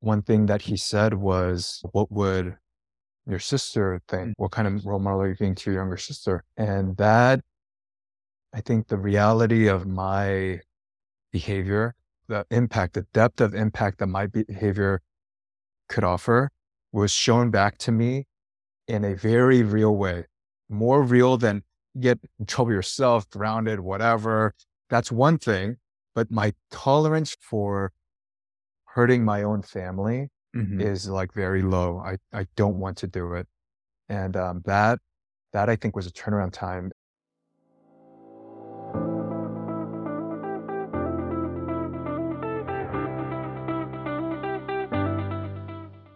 one thing that he said was, What would your sister think? Mm. What kind of role model are you being to your younger sister? And that, I think the reality of my behavior, the impact, the depth of impact that my behavior could offer was shown back to me in a very real way, more real than get in trouble yourself, grounded, whatever. That's one thing. But my tolerance for hurting my own family mm-hmm. is like very low. I, I don't want to do it. And um, that, that I think was a turnaround time.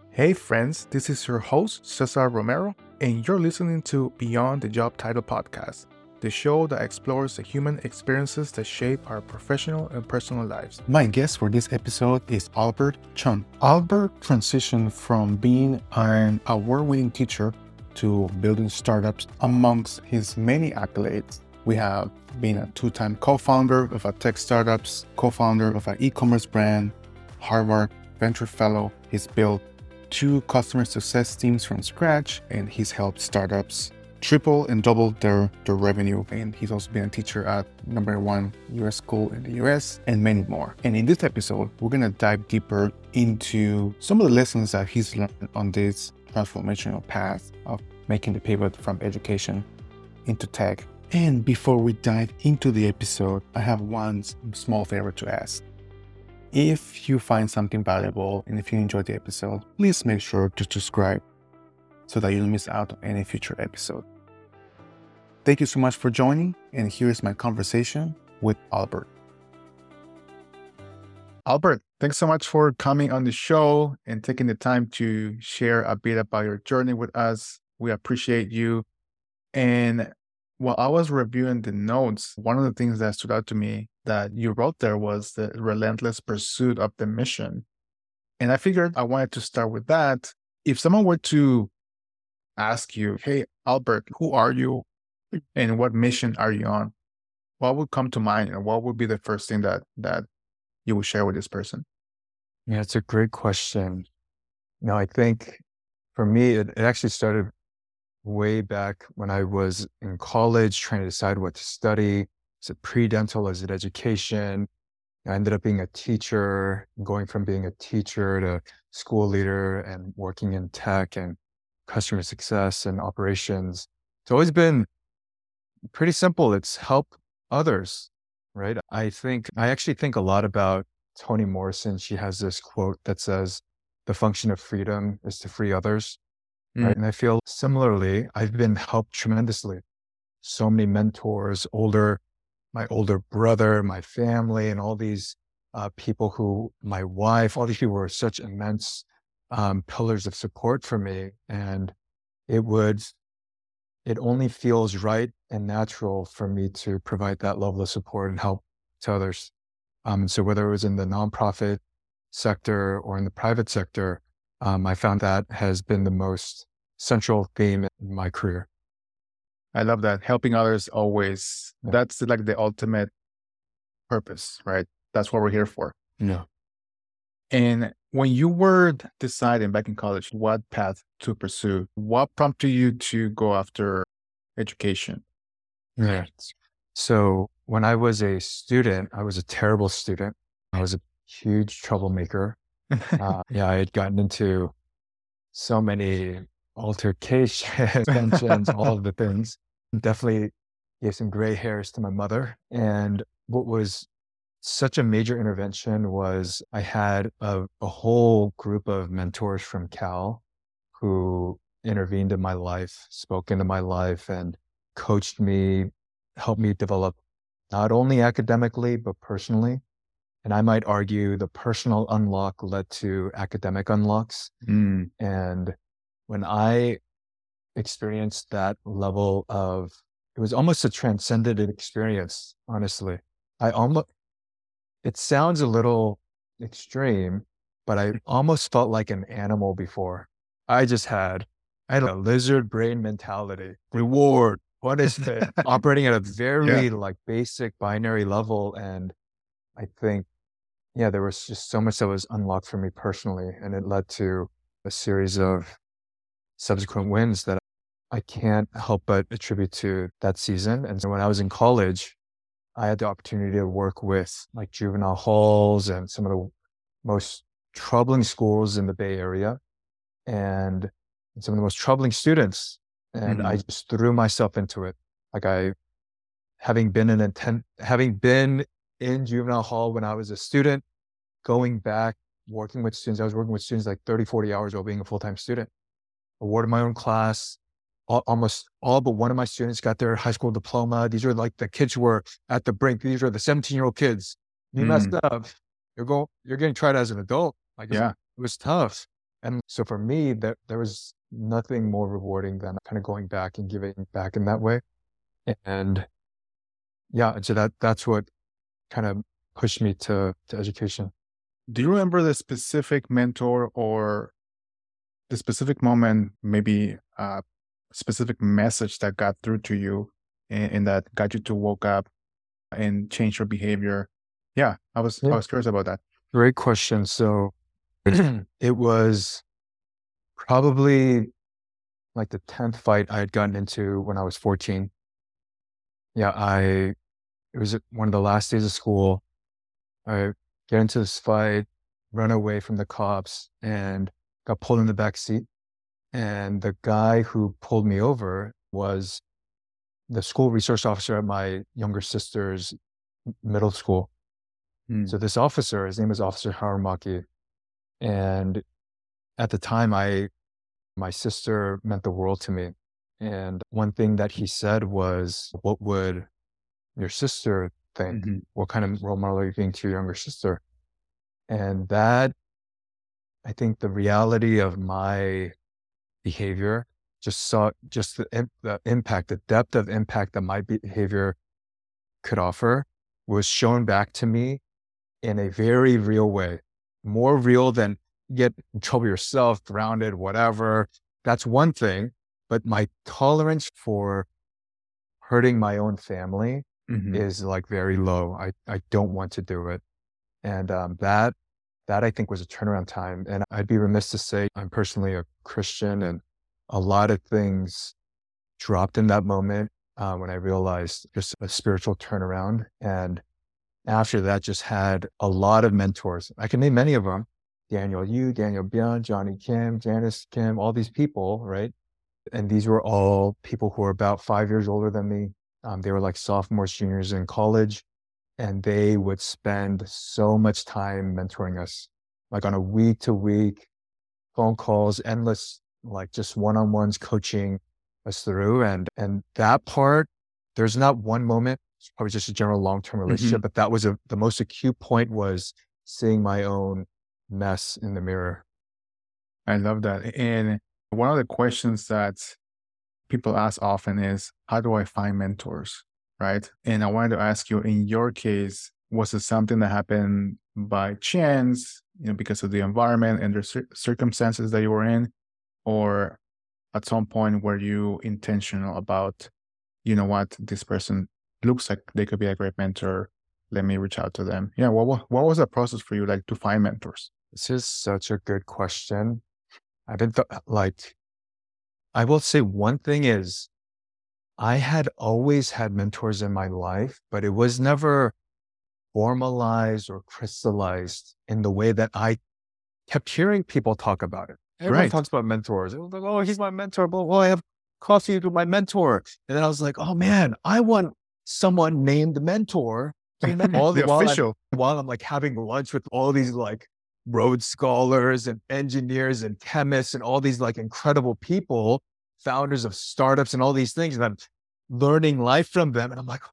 Hey friends, this is your host, Cesar Romero, and you're listening to Beyond the Job Title podcast the show that explores the human experiences that shape our professional and personal lives. My guest for this episode is Albert Chun. Albert transitioned from being an award winning teacher to building startups. Amongst his many accolades, we have been a two time co founder of a tech startups, co founder of an e commerce brand, Harvard Venture Fellow. He's built two customer success teams from scratch, and he's helped startups triple and double their, their revenue. And he's also been a teacher at number one US school in the US and many more. And in this episode, we're going to dive deeper into some of the lessons that he's learned on this transformational path of making the pivot from education into tech. And before we dive into the episode, I have one small favor to ask. If you find something valuable and if you enjoyed the episode, please make sure to subscribe so that you don't miss out on any future episode. Thank you so much for joining, and here's my conversation with Albert. Albert, thanks so much for coming on the show and taking the time to share a bit about your journey with us. We appreciate you. And while I was reviewing the notes, one of the things that stood out to me that you wrote there was the relentless pursuit of the mission. And I figured I wanted to start with that. If someone were to ask you, Hey, Albert, who are you and what mission are you on? What would come to mind and what would be the first thing that, that you would share with this person? Yeah, it's a great question. Know, I think for me, it, it actually started way back when I was in college trying to decide what to study. Is it pre-dental? Is it education? I ended up being a teacher, going from being a teacher to school leader and working in tech and customer success and operations. It's always been pretty simple. It's help others, right? I think, I actually think a lot about Toni Morrison. She has this quote that says, the function of freedom is to free others. Mm. Right. And I feel similarly, I've been helped tremendously. So many mentors, older, my older brother, my family, and all these uh, people who, my wife, all these people were such immense um, pillars of support for me. And it would, it only feels right and natural for me to provide that level of support and help to others. Um, so whether it was in the nonprofit sector or in the private sector, um, I found that has been the most central theme in my career. I love that. Helping others always, yeah. that's like the ultimate purpose, right? That's what we're here for. Yeah. And when you were deciding back in college what path to pursue, what prompted you to go after education? Yeah. So when I was a student, I was a terrible student. I was a huge troublemaker. uh, yeah, I had gotten into so many altercations, tensions, all of the things. Definitely gave some gray hairs to my mother. And what was such a major intervention was I had a, a whole group of mentors from Cal who intervened in my life, spoke into my life, and coached me, helped me develop not only academically, but personally. And I might argue the personal unlock led to academic unlocks. Mm. And when I experienced that level of, it was almost a transcendent experience, honestly. I almost, it sounds a little extreme, but I almost felt like an animal before. I just had, I had a lizard brain mentality. Reward, what is it? Operating at a very yeah. like basic binary level. And I think yeah, there was just so much that was unlocked for me personally. And it led to a series of subsequent wins that I can't help but attribute to that season. And so when I was in college, I had the opportunity to work with like juvenile halls and some of the most troubling schools in the Bay Area and some of the most troubling students. And mm-hmm. I just threw myself into it. Like I, having been an intent, having been in juvenile hall when I was a student, going back, working with students. I was working with students like 30, 40 hours while being a full-time student. Awarded my own class. All, almost all but one of my students got their high school diploma. These are like the kids who were at the brink. These are the 17 year old kids. You mm. messed up. You're going, you're getting tried as an adult. Like yeah. it was tough. And so for me, that there was nothing more rewarding than kind of going back and giving back in that way. And yeah, so that that's what kind of pushed me to to education. Do you remember the specific mentor or the specific moment, maybe a specific message that got through to you and, and that got you to woke up and change your behavior? Yeah, I was yeah. I was curious about that. Great question. So it was probably like the 10th fight I had gotten into when I was 14. Yeah, I it was one of the last days of school. I get into this fight, run away from the cops, and got pulled in the back seat. And the guy who pulled me over was the school resource officer at my younger sister's middle school. Hmm. So this officer, his name is Officer Haramaki. And at the time, I, my sister meant the world to me. And one thing that he said was, what would your sister think? Mm-hmm. What kind of role model are you being to your younger sister? And that, I think the reality of my behavior just saw just the, the impact, the depth of impact that my behavior could offer was shown back to me in a very real way, more real than get in trouble yourself, grounded, whatever. That's one thing. But my tolerance for hurting my own family mm-hmm. is like very low. I, I don't want to do it. And um, that, that I think was a turnaround time. And I'd be remiss to say I'm personally a Christian and a lot of things dropped in that moment uh, when I realized just a spiritual turnaround. And after that, just had a lot of mentors. I can name many of them. Daniel Yu, Daniel Byun, Johnny Kim, Janice Kim, all these people, right? And these were all people who were about five years older than me, um, they were like sophomores, juniors in college, and they would spend so much time mentoring us, like on a week to week phone calls, endless, like just one on ones coaching us through. And, and that part, there's not one moment, it's probably just a general long term relationship, mm-hmm. but that was a, the most acute point was seeing my own mess in the mirror. I love that. And one of the questions that people ask often is how do I find mentors? Right. And I wanted to ask you in your case, was it something that happened by chance, you know, because of the environment and the cir- circumstances that you were in? Or at some point were you intentional about, you know what, this person looks like they could be a great mentor. Let me reach out to them. Yeah. What, what, was the process for you like to find mentors? This is such a good question. I've been th- like I will say one thing is I had always had mentors in my life, but it was never formalized or crystallized in the way that I kept hearing people talk about it. Everyone right. talks about mentors. It was like, oh, he's my mentor. But well, I have coffee with my mentor. And then I was like, oh man, I want someone named mentor. all the, the while official. I'm, while I'm like having lunch with all these like Rhodes scholars and engineers and chemists and all these like incredible people, founders of startups and all these things. And I'm learning life from them. And I'm like, I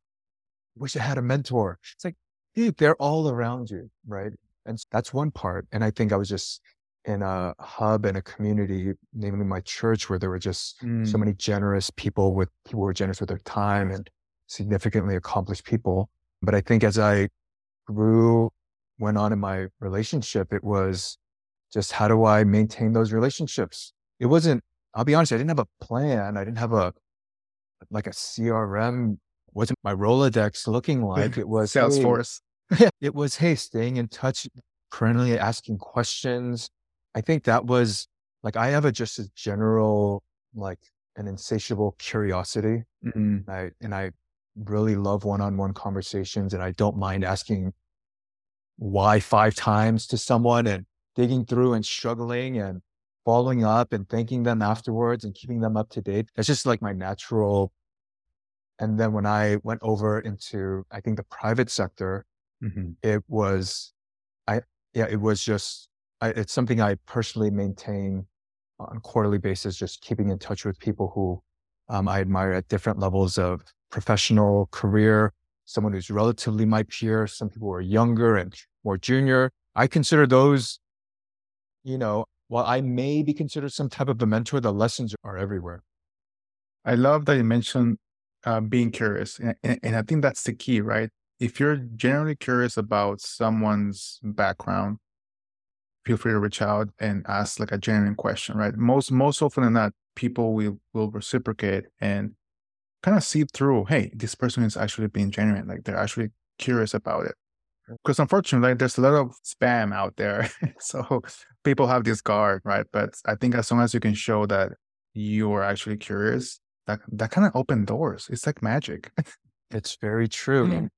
wish I had a mentor. It's like, dude, they're all around you. Right. And that's one part. And I think I was just in a hub and a community, namely my church, where there were just mm. so many generous people with people who were generous with their time and significantly accomplished people. But I think as I grew went on in my relationship, it was just how do I maintain those relationships? It wasn't, I'll be honest, I didn't have a plan. I didn't have a, like a CRM, wasn't my Rolodex looking like. It was Salesforce. it was, hey, staying in touch, perennially asking questions. I think that was like, I have a just a general, like an insatiable curiosity. Mm-hmm. I, and I really love one-on-one conversations and I don't mind asking why five times to someone and digging through and struggling and following up and thanking them afterwards and keeping them up to date. That's just like my natural. And then when I went over into, I think the private sector, Mm-hmm. it was, I, yeah, it was just, I, it's something I personally maintain on a quarterly basis, just keeping in touch with people who um, I admire at different levels of professional career, someone who's relatively my peer, some people who are younger and more junior. I consider those, you know, while I may be considered some type of a mentor, the lessons are everywhere. I love that you mentioned uh, being curious. And, and, and I think that's the key, right? If you're generally curious about someone's background, feel free to reach out and ask like a genuine question, right? Most most often than not, people will will reciprocate and kind of see through, hey, this person is actually being genuine, like they're actually curious about it. Because unfortunately, there's a lot of spam out there. so people have this guard, right? But I think as long as you can show that you are actually curious, that that kind of open doors. It's like magic. It's very true. Mm.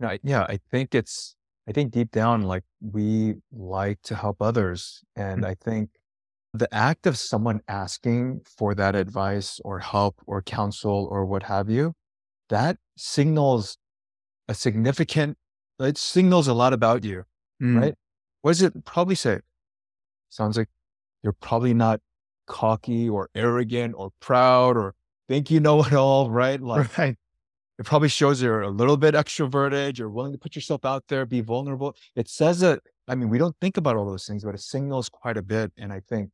Know, I- yeah, I think it's, I think deep down, like we like to help others. And Mm. I think the act of someone asking for that advice or help or counsel or what have you, that signals a significant, it signals a lot about you, Mm. right? What does it probably say? Sounds like you're probably not cocky or arrogant or proud or think you know it all, right? Like Right. it probably shows you're a little bit extroverted, you're willing to put yourself out there, be vulnerable. It says that, I mean, we don't think about all those things, but it signals quite a bit. And I think,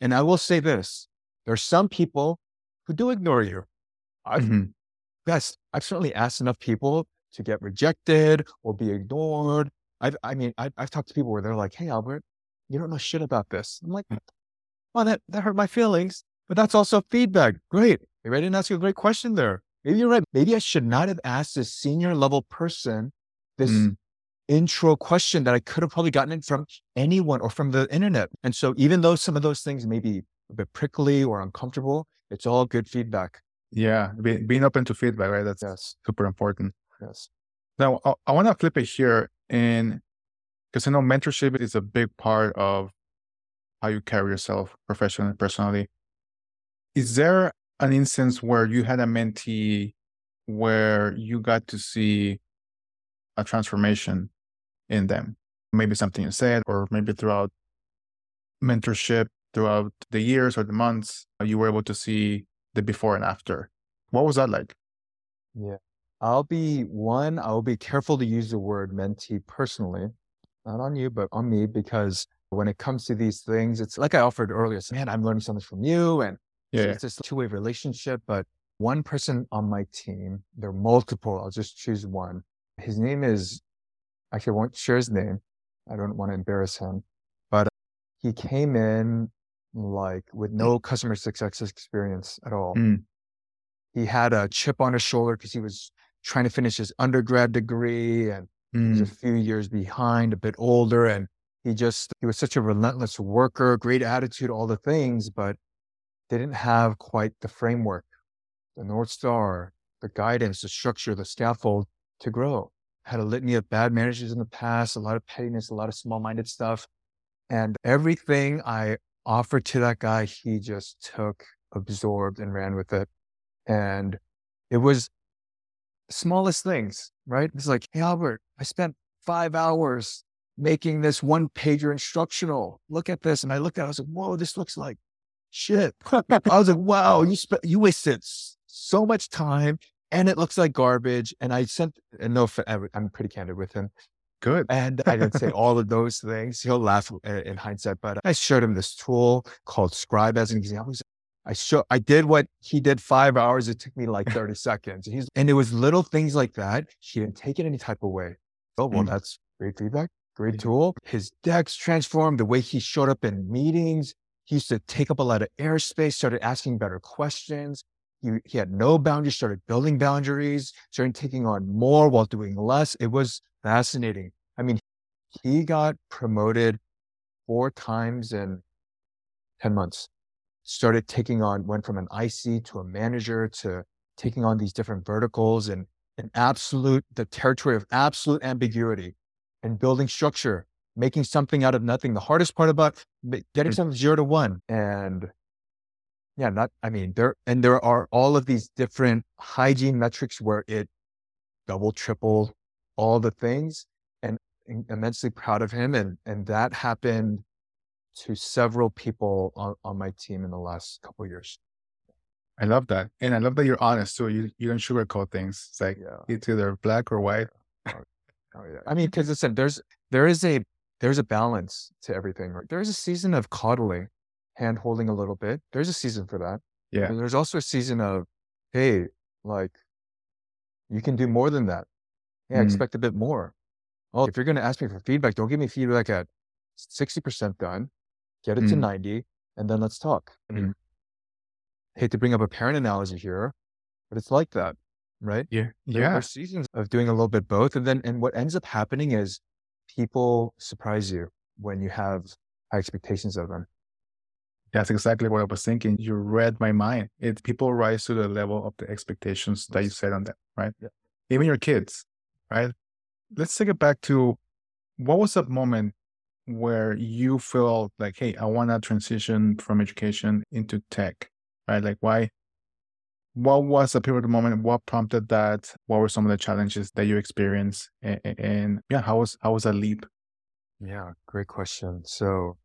and I will say this there's some people who do ignore you. I've, Mhm. yes, I've certainly asked enough people to get rejected or be ignored. I've, I mean, I've, I've talked to people where they're like, Hey, Albert, you don't know shit about this. I'm like, oh, that, that hurt my feelings, but that's also feedback. Great. Maybe I didn't ask you a great question there. Maybe you're right. Maybe I should not have asked this senior level person this Mm. intro question that I could have probably gotten it from anyone or from the internet. And so even though some of those things may be a bit prickly or uncomfortable, it's all good feedback. Yeah. Be, being open to feedback, right? That's Yes. super important. Yes. Now, I, I want to flip it here, and because I know mentorship is a big part of how you carry yourself professionally and personally. Is there an instance where you had a mentee where you got to see a transformation in them? Maybe something you said, or maybe throughout mentorship, throughout the years or the months, you were able to see the before and after. What was that like? Yeah. I'll be one, I'll be careful to use the word mentee personally, not on you, but on me, because when it comes to these things, it's like I offered earlier, man, I'm learning something from you. And Yeah. it's this two way relationship. But one person on my team, there are multiple, I'll just choose one. His name is, actually, I won't share his name. I don't want to embarrass him, but he came in like with no customer success experience at all Mm. he had a chip on his shoulder because he was trying to finish his undergrad degree and he was a Mm. few years behind, a bit older. And he just, he was such a relentless worker, great attitude, all the things, but didn't have quite the framework, the North Star, the guidance, the structure, the scaffold to grow. Had a litany of bad managers in the past, a lot of pettiness, a lot of small minded stuff. And everything I offered to that guy, he just took, absorbed, and ran with it. And it was smallest things, right? It's like, hey, Albert, I spent five hours making this one pager instructional. Look at this. And I looked at it, I was like, whoa, this looks like shit. I was like, wow, you spent, you wasted so much time and it looks like garbage. And I sent, and no, I'm pretty candid with him. Good. And I didn't say all of those things. He'll laugh uh, in hindsight, but I showed him this tool called Scribe as an example. I show, I did what he did five hours. It took me like 30 seconds. And, He's, and it was little things like that. He didn't take it any type of way. Oh, well, Mm. that's great feedback. Great Yeah. tool. His decks transformed the way he showed up in meetings. He used to take up a lot of airspace, started asking better questions. He, he had no boundaries, started building boundaries, started taking on more while doing less. It was fascinating. I mean, he got promoted four times in 10 months. Started taking on, went from an IC to a manager to taking on these different verticals and an absolute, the territory of absolute ambiguity and building structure, making something out of nothing. The hardest part about getting mm. something zero to one. And yeah, not, I mean, there, and there are all of these different hygiene metrics where it double, triple all the things and immensely proud of him. And, and that happened to several people on, on my team in the last couple years. I love that. And I love that you're honest too. You, you don't sugarcoat things. It's like yeah. it's either black or white. Oh, oh yeah. I mean, because listen, there's there is a there's a balance to everything. Right? There's a season of coddling, hand holding a little bit. There's a season for that. Yeah. And there's also a season of, hey, like you can do more than that. Yeah, mm. expect a bit more. Oh, if you're gonna ask me for feedback, don't give me feedback at 60% done. Get it mm. to 90, and then let's talk. Mm hate to bring up a parent analogy here, but it's like that, right? Yeah. There, yeah. There's seasons of doing a little bit both. And then, and what ends up happening is people surprise you when you have high expectations of them. That's exactly what I was thinking. You read my mind. It people rise to the level of the expectations that you set on them, right? Yeah. Even your kids, right? Let's take it back to what was that moment where you felt like, hey, I want to transition from education into tech? right? Like why what was the pivotal moment? What prompted that? What were some of the challenges that you experienced? And, and, yeah, how was how was that leap? Yeah, great question. So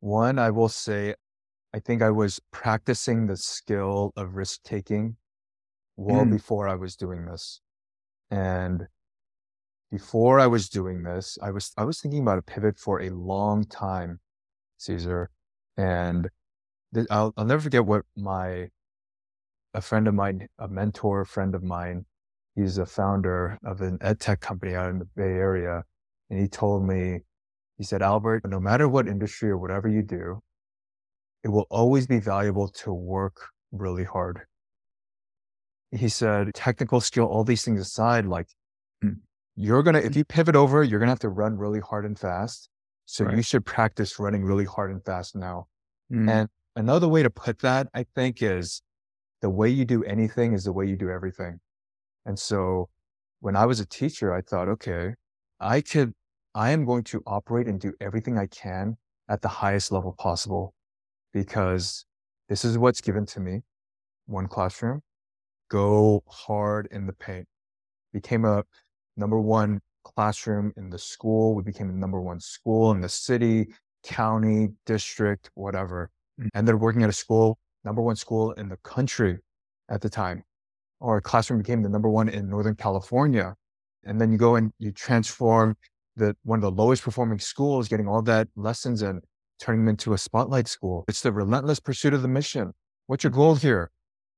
one, I will say, I think I was practicing the skill of risk taking well mm. before I was doing this. And before I was doing this, I was I was thinking about a pivot for a long time, Cesar. And I'll, I'll never forget what my, a friend of mine, a mentor friend of mine, he's a founder of an ed tech company out in the Bay Area. And he told me, he said, Albert, no matter what industry or whatever you do, it will always be valuable to work really hard. He said, technical skill, all these things aside, like. You're going to, if you pivot over, you're going to have to run really hard and fast. So right. you should practice running really hard and fast now. Mm. And Another way to put that, I think, is the way you do anything is the way you do everything. And so when I was a teacher, I thought, okay, I could, I am going to operate and do everything I can at the highest level possible because this is what's given to me. One classroom, go hard in the paint. Became a number one classroom in the school. We became the number one school in the city, county, district, whatever. Mm. ended up working at a school, number one school in the country at the time. Our classroom became the number one in Northern California. And then you go and you transform the one of the lowest performing schools, getting all that lessons and turning them into a spotlight school. It's the relentless pursuit of the mission. What's your goal here?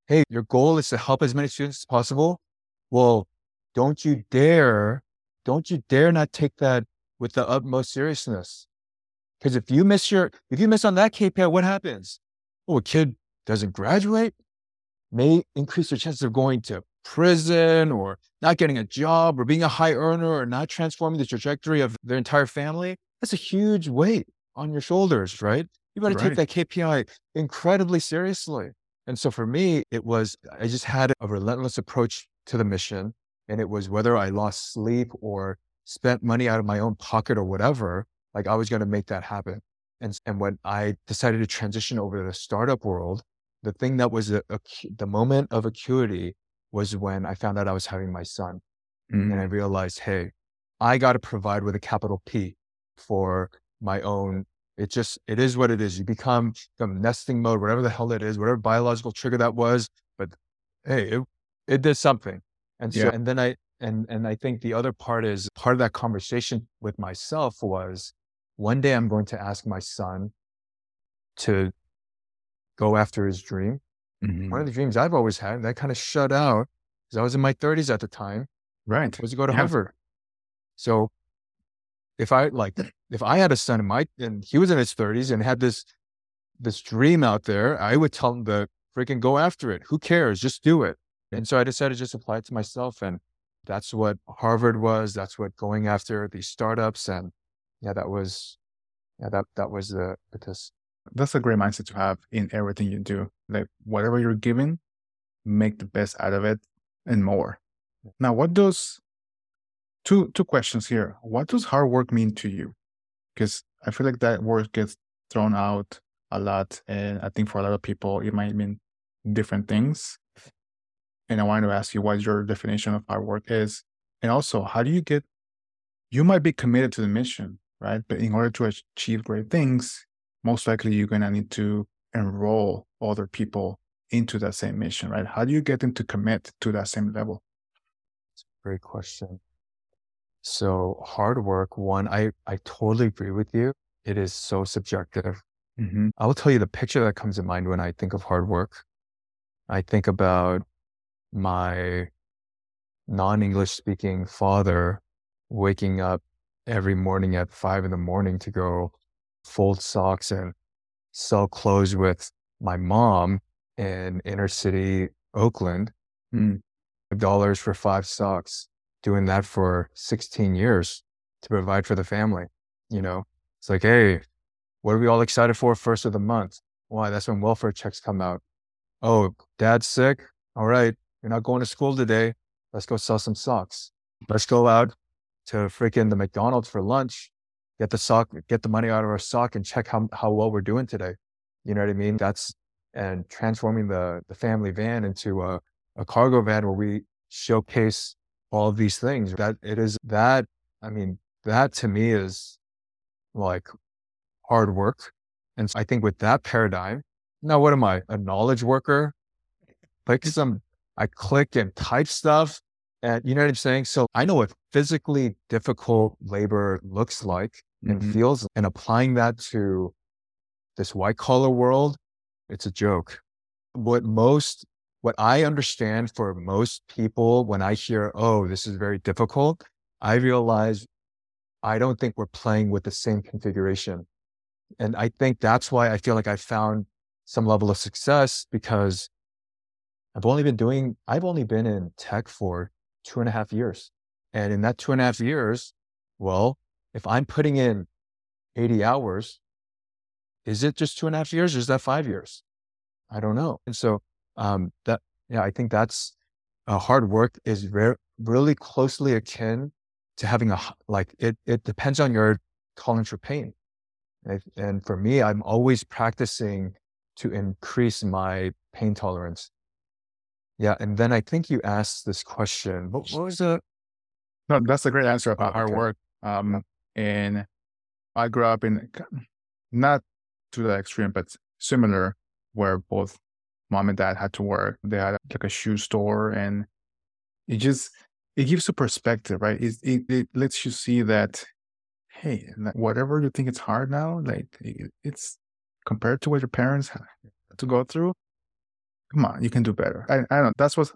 Hey, your goal is to help as many students as possible. Well, don't you dare, don't you dare not take that with the utmost seriousness. Because if you miss your, if you miss on that KPI, what happens? Oh, a kid doesn't graduate, may increase their chances of going to prison or not getting a job or being a high earner or not transforming the trajectory of their entire family. That's a huge weight on your shoulders, right? You better right. take that KPI incredibly seriously. And so for me, it was, I just had a relentless approach to the mission. And it was whether I lost sleep or spent money out of my own pocket or whatever, like I was going to make that happen. And, and when I decided to transition over to the startup world, the thing that was a, a, the moment of acuity was when I found out I was having my son. Mm-hmm. And I mm. realized, hey, I got to provide with a capital P for my own. It just, it is what it is. You become the nesting mode, whatever the hell it is, whatever biological trigger that was. But hey, it, it did something. And so, yeah. and then I, and, and I think the other part is part of that conversation with myself was one day I'm going to ask my son to go after his dream. Mm-hmm. One of the dreams I've always had that kind of shut out because I was in my 30s at the time. Right. Was to go to yeah. Harvard. So if I like, if I had a son in my, and he was in his 30s and had this, this dream out there, I would tell him to freaking go after it. Who cares? Just do it. And so I decided to just apply it to myself. And that's what Harvard was. That's what going after these startups. And yeah, that was, yeah, that, that was the, because that's a great mindset to have in everything you do. Like whatever you're given, make the best out of it and more. Now, what does two two questions here? What does hard work mean to you? Because I feel like that word gets thrown out a lot, and I think for a lot of people it might mean different things. And I wanted to ask you what your definition of hard work is, and also how do you get? You might be committed to the mission, right? But in order to achieve great things, most likely you're going to need to enroll other people into that same mission, right? How do you get them to commit to that same level? Great question. So hard work, one, I, I totally agree with you. It is so subjective. Mm-hmm. I will tell you the picture that comes to mind when I think of hard work. I think about my non English speaking father waking up every morning at five in the morning to go fold socks and sell clothes with my mom in inner city Oakland. Mm. Dollars for five socks, doing that for 16 years to provide for the family. You know, it's like, hey, what are we all excited for first of the month? Why? That's when welfare checks come out. Oh, dad's sick. All right. You're not going to school today. Let's go sell some socks. Let's go out to freaking the McDonald's for lunch get the sock, get the money out of our sock and check how, how well we're doing today. You know what I mean? That's, and transforming the, the family van into a, a cargo van where we showcase all of these things that it is that, I mean, that to me is like hard work. And so I think with that paradigm, now what am I? A knowledge worker? Click some, I click and type stuff. And you know what I'm saying? So I know what physically difficult labor looks like and mm-hmm. feels and applying that to this white collar world, it's a joke. What most, what I understand for most people when I hear, oh, this is very difficult, I realize I don't think we're playing with the same configuration. And I think that's why I feel like I found some level of success because I've only been doing, I've only been in tech for two and a half years. And in that two and a half years, well, if I'm putting in 80 hours, is it just two and a half years or is that five years? I don't know. And so um, that, yeah, I think that's uh, hard work is very, really closely akin to having a, like, it, it depends on your tolerance for pain. And for me, I'm always practicing to increase my pain tolerance. Yeah. And then I think you asked this question. What, what was the? No, that's a great answer about hard work. Um, and I grew up in not to the extreme, but similar, where both mom and dad had to work. They had like a shoe store, and it just it gives you perspective, right? It it, it lets you see that hey, whatever you think it's hard now, like it's compared to what your parents had to go through. Come on, you can do better. I, I don't know. That's what's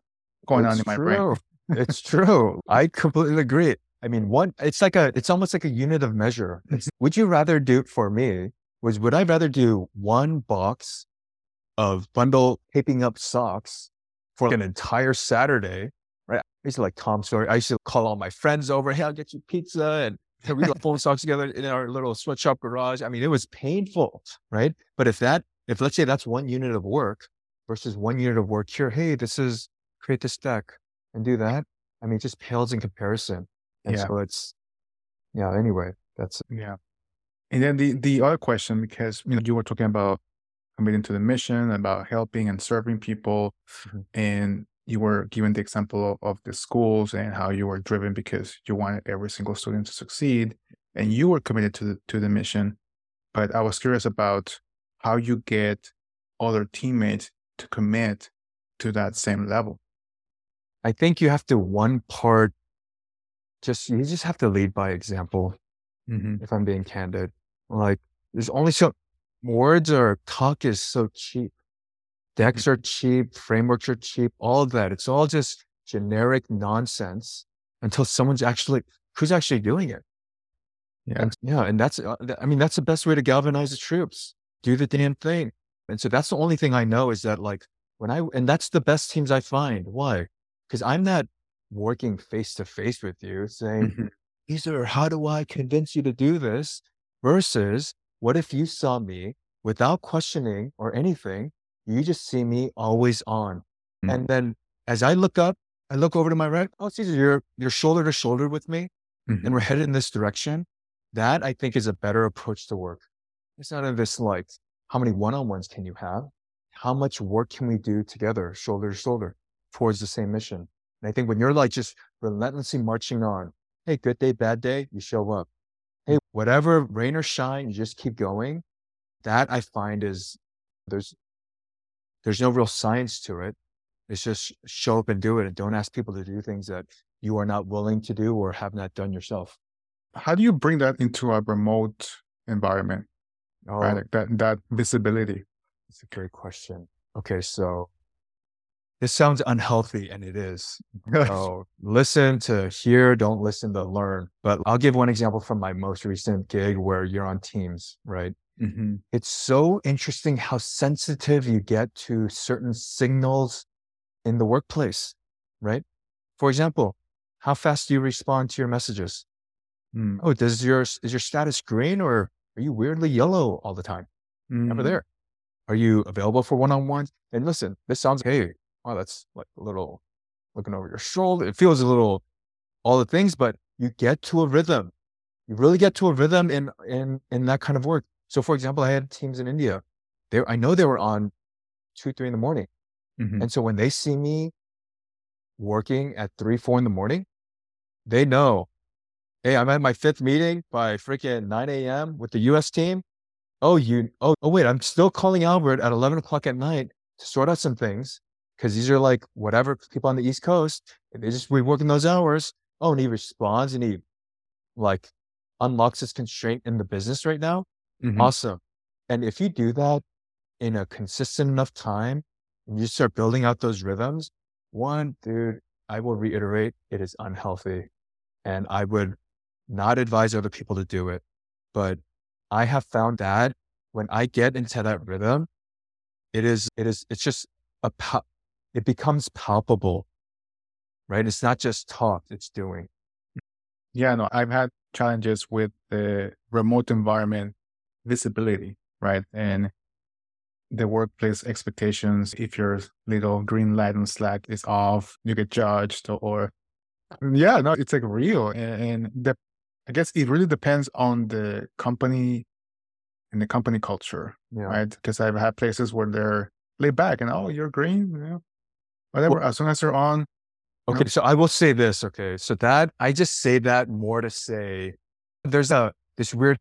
going it's on in my true. brain. it's true. I completely agree. I mean, one, it's like a, it's almost like a unit of measure. It's, would you rather do for me was, would I rather do one box of bundle taping up socks for like an entire Saturday? Right. I used to like Tom Sawyer. I used to call all my friends over. Hey, I'll get you pizza and we like phone socks together in our little sweatshop garage. I mean, it was painful. Right. But if that, if let's say that's one unit of work versus one unit of work here, hey, this is create this deck and do that. I mean, it just pales in comparison. And yeah. so it's, yeah, anyway, that's, yeah. And then the, the other question, because, you know, you were talking about committing to the mission, about helping and serving people. Mm-hmm. And you were given the example of the schools and how you were driven because you wanted every single student to succeed and you were committed to the, to the mission. But I was curious about how you get other teammates to commit to that same level. I think you have to one part just you just have to lead by example. Mm-hmm. If I'm being candid, like there's only so words or talk is so cheap. Decks mm-hmm. are cheap, frameworks are cheap, all of that. It's all just generic nonsense until someone's actually who's actually doing it. Yeah, and, yeah, and that's uh, I mean that's the best way to galvanize the troops. Do the damn thing. And so that's the only thing I know is that like when I and that's the best teams I find. Why? Because I'm not working face to face with you saying, Mhm. Cesar, how do I convince you to do this? Versus what if you saw me without questioning or anything? You just see me always on. Mm. And then as I look up, I look over to my right. Oh, Cesar, you're you're shoulder to shoulder with me Mhm. and we're headed in this direction. That I think is a better approach to work. It's not in this like, how many one-on-ones can you have? How much work can we do together, shoulder to shoulder, towards the same mission? And I think when you're like just relentlessly marching on, hey, good day, bad day, you show up. Hey, whatever rain or shine, you just keep going. That I find is there's there's no real science to it. It's just show up and do it and don't ask people to do things that you are not willing to do or have not done yourself. How do you bring that into a remote environment? Oh, Right, like that that visibility. that's a great question. Okay, so this sounds unhealthy and it is. So listen to hear, don't listen to learn. But I'll give one example from my most recent gig where you're on teams, right? Mhm. It's so interesting how sensitive you get to certain signals in the workplace, right? For example, how fast do you respond to your messages? Mm. Oh, does your is your status green or are you weirdly yellow all the time? Never Mm. there. Are you available for one-on-ones? And listen, this sounds hey, wow, that's like a little looking over your shoulder. It feels a little all the things, but you get to a rhythm. You really get to a rhythm in in in that kind of work. So for example, I had teams in India. They I know they were on two, three in the morning. Mhm. And so when they see me working at three, four in the morning, they know, hey, I'm at my fifth meeting by freaking 9 a.m. with the US team. Oh, you, oh, oh, wait, I'm still calling Albert at 11 o'clock at night to sort out some things because these are like whatever people on the East Coast. and They just, we work in those hours. Oh, and he responds and he like unlocks his constraint in the business right now. Mhm. Awesome. And if you do that in a consistent enough time and you start building out those rhythms, one, dude, I will reiterate, it is unhealthy. And I would not advise other people to do it. But I have found that when I get into that rhythm, it is, it is, it's just a, it becomes palpable, right? It's not just talk, it's doing. Yeah, no, I've had challenges with the remote environment visibility, right? And the workplace expectations. If your little green light on Slack is off, you get judged or, or yeah, no, it's like real. And, and the, I guess it really depends on the company and the company culture, Yeah. right? Because I've had places where they're laid back and, oh, you're green, you know, whatever. as soon as they're on, Okay, Nope. so I will say this. Okay, so that I just say that more to say there's a this weird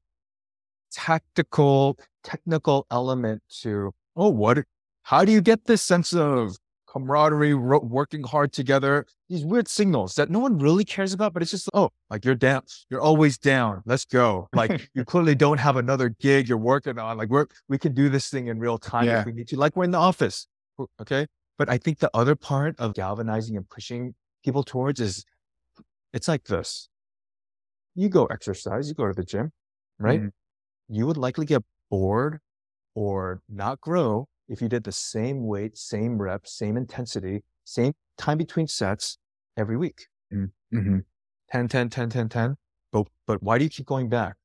tactical, technical element to oh, what? How do you get this sense of camaraderie, ro- working hard together? These weird signals that no one really cares about, but it's just oh, like you're down, you're always down. Let's go. Like you clearly don't have another gig you're working on. Like we're we can do this thing in real time Yeah. if we need to. Like we're in the office. Okay. But I think the other part of galvanizing and pushing people towards is it's like this. You go exercise, you go to the gym, right? Mhm. You would likely get bored or not grow if you did the same weight, same reps, same intensity, same time between sets every week. Mhm. 10, 10, 10, 10, 10. But, but why do you keep going back?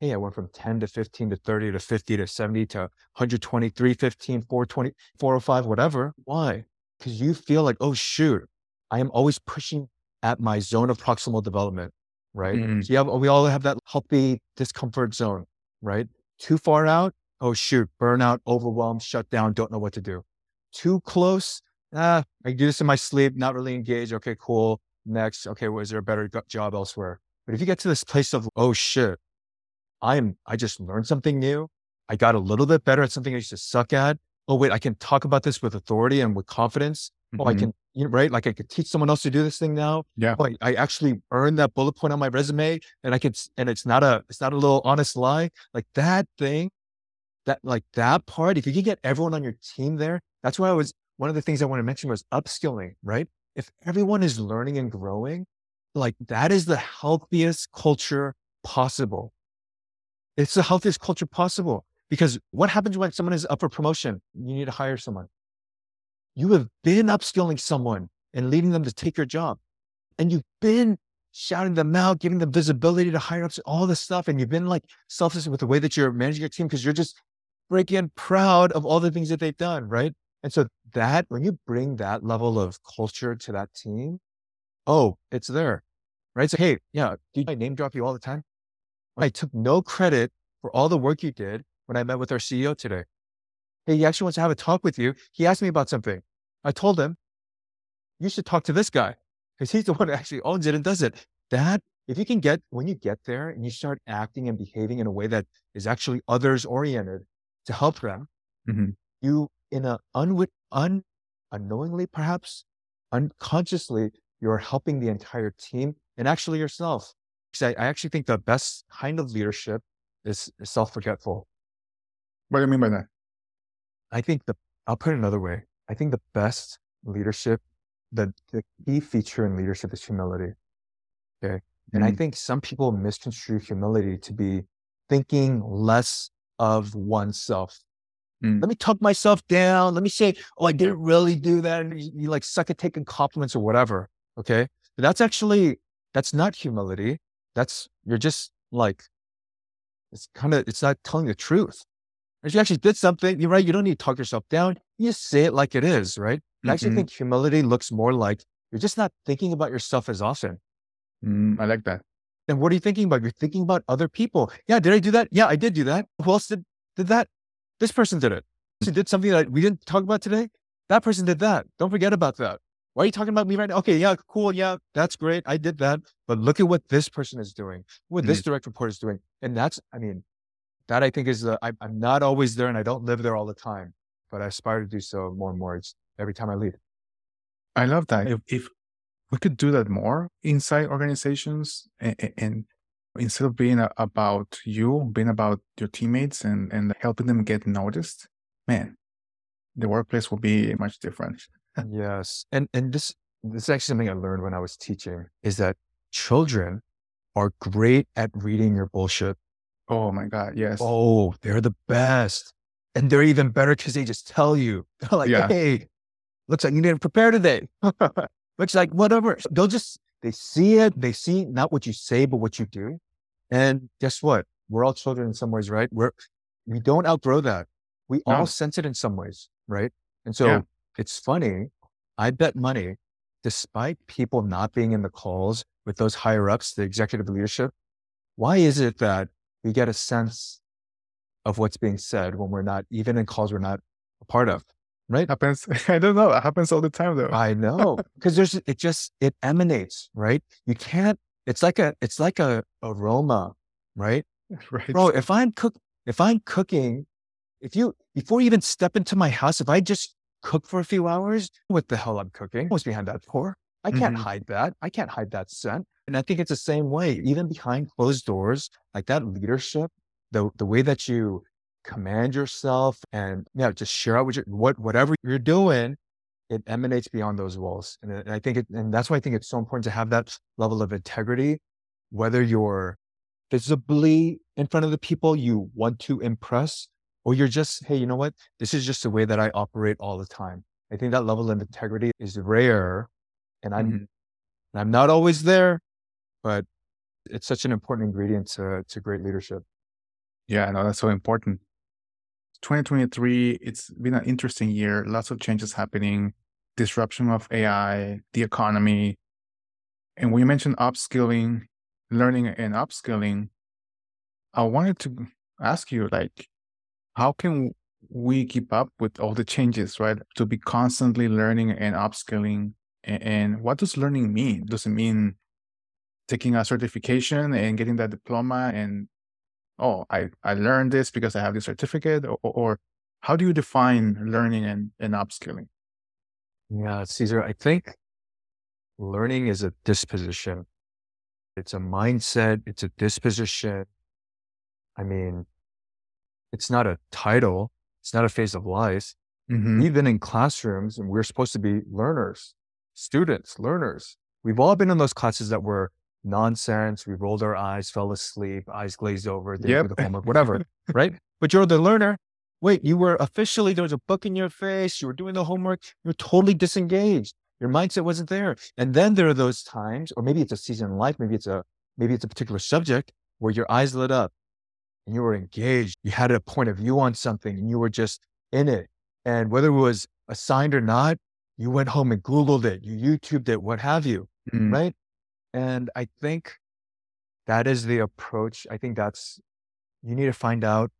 Hey, I went from 10 to 15 to 30 to 50 to 70 to 120, 315, 420, 405, whatever. Why? Because you feel like, oh, shoot, I am always pushing at my zone of proximal development, right? Mhm. So you have, we all have that healthy discomfort zone, right? Too far out, oh, shoot, burnout, overwhelmed, shut down, don't know what to do. Too close, ah, I do this in my sleep, not really engaged. Okay, cool. Next, okay, was there a better job elsewhere? But if you get to this place of, oh shit, I am, I just learned something new. I got a little bit better at something I used to suck at. Oh, wait, I can talk about this with authority and with confidence. Oh, I Mhm. can, you know, right? Like I could teach someone else to do this thing now. Yeah. Oh, I, I actually earned that bullet point on my resume and I can, and it's not a, it's not a little honest lie. Like that thing, that, like that part, if you can get everyone on your team there, that's why I was, one of the things I want to mention was upskilling, right? If everyone is learning and growing, like that is the healthiest culture possible. It's the healthiest culture possible because what happens when someone is up for promotion? You need to hire someone. You have been upskilling someone and leading them to take your job. and you've been shouting them out, giving them visibility to hire ups, all this stuff. And you've been like selfless with the way that you're managing your team because you're just freaking proud of all the things that they've done. Right. And so that when you bring that level of culture to that team, oh, it's there. Right. So, hey, yeah, do I name drop you all the time? I took no credit for all the work you did when I met with our CEO today. Hey, he actually wants to have a talk with you. He asked me about something. I told him, you should talk to this guy because he's the one who actually owns it and does it. That, if you can get, when you get there and you start acting and behaving in a way that is actually others oriented to help them, mm-hmm. you, in a unwit, un, unknowingly, perhaps unconsciously, you're helping the entire team and actually yourself. Because I, I actually think the best kind of leadership is, is self forgetful. What do you mean by that? I think the, I'll put it another way. I think the best leadership the, the key feature in leadership is humility. Okay. And mm-hmm. I think some people misconstrue humility to be thinking less of oneself. Mm. Let me talk myself down. Let me say, oh, I didn't really do that. And you, you like suck at taking compliments or whatever. Okay. But that's actually, that's not humility. That's, you're just like, it's kind of, it's not telling the truth. If you actually did something, you're right. You don't need to talk yourself down. You say it like it is, right? I actually mm-hmm. think humility looks more like you're just not thinking about yourself as often. Mm, I like that. Then what are you thinking about? You're thinking about other people. Yeah, did I do that? Yeah, I did do that. Who else did, did that? This person did it. She did something that we didn't talk about today. That person did that. Don't forget about that. Why are you talking about me right now? Okay, yeah, cool. Yeah, that's great. I did that. But look at what this person is doing, what mm this direct report is doing. And that's, I mean, that I think is the, I, I'm not always there and I don't live there all the time, but I aspire to do so more and more. It's, every time I lead. I love that. If, if we could do that more inside organizations and, and instead of being a, about you, being about your teammates and, and helping them get noticed, man, the workplace will be much different. yes. And, and this, this is actually something I learned when I was teaching is that children are great at reading your bullshit. Oh my God. Yes. Oh, they're the best. And they're even better because they just tell you, they're like, yeah. hey, Looks like you didn't prepare today. Looks like whatever. They'll just, they see it. They see not what you say, but what you do. And guess what? We're all children in some ways, right? We're, we don't outgrow that. We no. all sense it in some ways, right? And so yeah. it's funny. I bet money, despite people not being in the calls with those higher ups, the executive leadership, why is it that we get a sense of what's being said when we're not, even in calls we're not a part of? Right? Happens. I don't know. It happens all the time though. I know. Cause there's, it just, it emanates, right? You can't, it's like a, it's like a aroma, right? Right. Bro, if I'm cook, if I'm cooking, if you, before you even step into my house, if I just cook for a few hours, what the hell I'm cooking? What's behind that pour? I can't mm-hmm. hide that. I can't hide that scent. And I think it's the same way, even behind closed doors, like that leadership, the, the way that you command yourself and yeah, just share out what, you're, what whatever you're doing, it emanates beyond those walls. And, and I think it, and that's why I think it's so important to have that level of integrity, whether you're visibly in front of the people you want to impress, or you're just, hey, you know what? This is just the way that I operate all the time. I think that level of integrity is rare, and I'm mm-hmm. I'm not always there, but it's such an important ingredient to to great leadership. Yeah, no, that's so important. 2023, it's been an interesting year. Lots of changes happening, disruption of AI, the economy. And you mentioned upskilling, learning and upskilling, I wanted to ask you, like, how can we keep up with all the changes, right? To be constantly learning and upskilling. And what does learning mean? Does it mean taking a certification and getting that diploma and oh, I, I learned this because I have this certificate? Or, or how do you define learning and, and upskilling? Yeah, Cesar, I think learning is a disposition. It's a mindset. It's a disposition. I mean, it's not a title. It's not a phase of life. Mm-hmm. We've in classrooms and we're supposed to be learners, students, learners. We've all been in those classes that were nonsense. We rolled our eyes, fell asleep, eyes glazed over, didn't yep. the homework, whatever. right? But you're the learner. Wait, you were officially, there was a book in your face. You were doing the homework. You're totally disengaged. Your mindset wasn't there. And then there are those times, or maybe it's a season in life, maybe it's a maybe it's a particular subject where your eyes lit up and you were engaged. You had a point of view on something and you were just in it. And whether it was assigned or not, you went home and Googled it, you YouTubed it, what have you. Mm. Right. And I think that is the approach. I think that's, you need to find out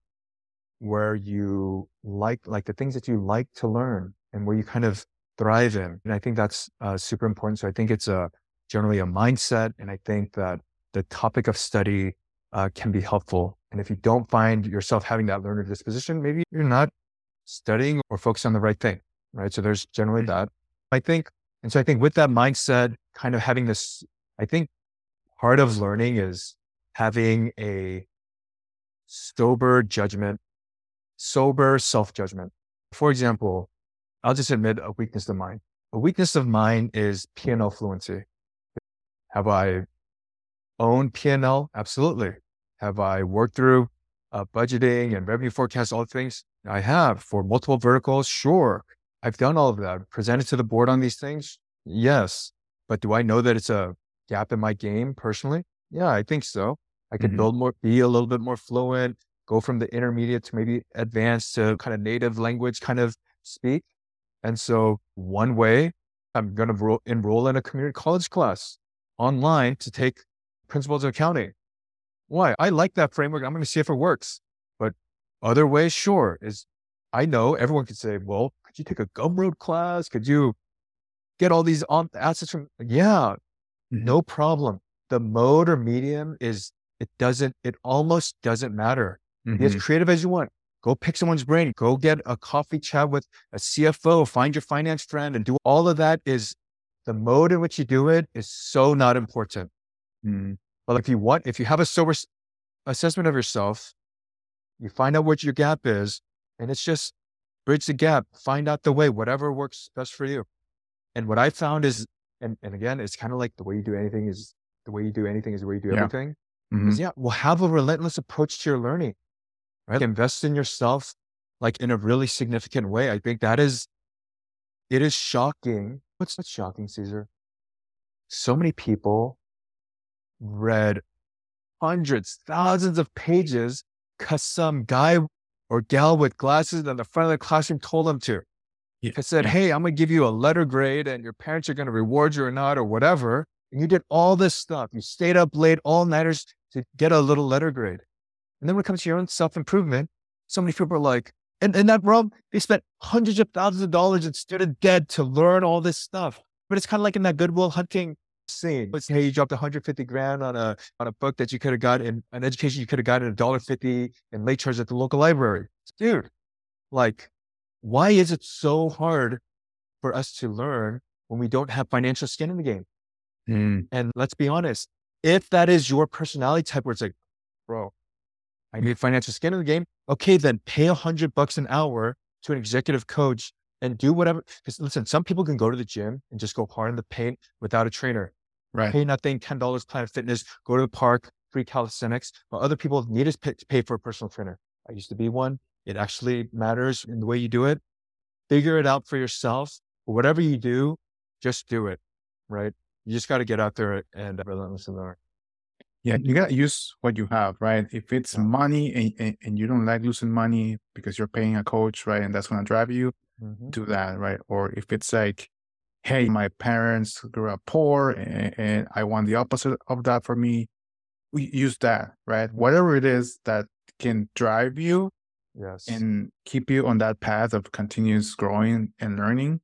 where you like, like the things that you like to learn and where you kind of thrive in. And I think that's uh, super important. So I think it's a generally a mindset. And I think that the topic of study uh, can be helpful. And if you don't find yourself having that learner disposition, maybe you're not studying or focused on the right thing, right? So there's generally that. I think, and so I think with that mindset, kind of having this, I think part of learning is having a sober judgment, sober self judgment. For example, I'll just admit a weakness of mine. A weakness of mine is P&L fluency. Have I owned P&L? Absolutely. Have I worked through uh, budgeting and revenue forecasts, all things? I have for multiple verticals. Sure. I've done all of that. Presented to the board on these things. Yes. But do I know that it's a gap in my game personally? Yeah, I think so. I could Mhm. build more, be a little bit more fluent, go from the intermediate to maybe advanced to kind of native language kind of speak. And so one way I'm going to enroll in a community college class online to take principles of accounting. Why? I like that framework. I'm going to see if it works. But other ways, sure, is I know everyone could say, well, could you take a Gumroad class? Could you get all these on assets from? Yeah, no problem. The mode or medium is, it doesn't, it almost doesn't matter. Be as Mhm. creative as you want. Go pick someone's brain. Go get a coffee chat with a CFO. Find your finance friend and do all of that. Is the mode in which you do it is so not important. Mm. But if you want, if you have a sober assessment of yourself, you find out what your gap is, and it's just bridge the gap. Find out the way, whatever works best for you. And what I found is, and and again, it's kind of like the way you do anything is the way you do anything is the way you do Yeah. everything Mhm. is yeah, well, have a relentless approach to your learning, right? Invest in yourself like in a really significant way. I think that is, it is shocking. What's what's shocking, Cesar? So many people read hundreds, thousands of pages because some guy or gal with glasses in the front of the classroom told them to. Yeah, It said, yeah. Hey, I'm going to give you a letter grade and your parents are going to reward you or not, or whatever. And you did all this stuff. You stayed up late all nighters to get a little letter grade. And then when it comes to your own self improvement, so many people are like, and in that realm, they spent hundreds of thousands of dollars in student debt to learn all this stuff. But it's kind of like in that Good Will Hunting scene. It's hey, you dropped 150 grand on a on a book that you could have got in an education you could have gotten a dollar fifty in late charge at the local library. Dude, like, why is it so hard for us to learn when we don't have financial skin in the game? Mm. And let's be honest, if that is your personality type where it's like, bro, I need financial skin in the game. Okay, then pay a hundred bucks an hour to an executive coach and do whatever. Because listen, some people can go to the gym and just go hard in the paint without a trainer. Right. Pay nothing, ten dollars Planet Fitness, go to the park, free calisthenics. But other people need to pay, to pay for a personal trainer. I used to be one. It actually matters in the way you do it. Figure it out for yourself. Whatever you do, just do it. Right. You just got to get out there and relentlessly learn. Yeah, you gotta use what you have, right? If it's money and, and, and you don't like losing money because you're paying a coach, right? And that's gonna drive you, mm-hmm. do that, right? Or if it's like, hey, my parents grew up poor and, and I want the opposite of that for me, use that, right? Whatever it is that can drive you Yes. and keep you on that path of continuous growing and learning,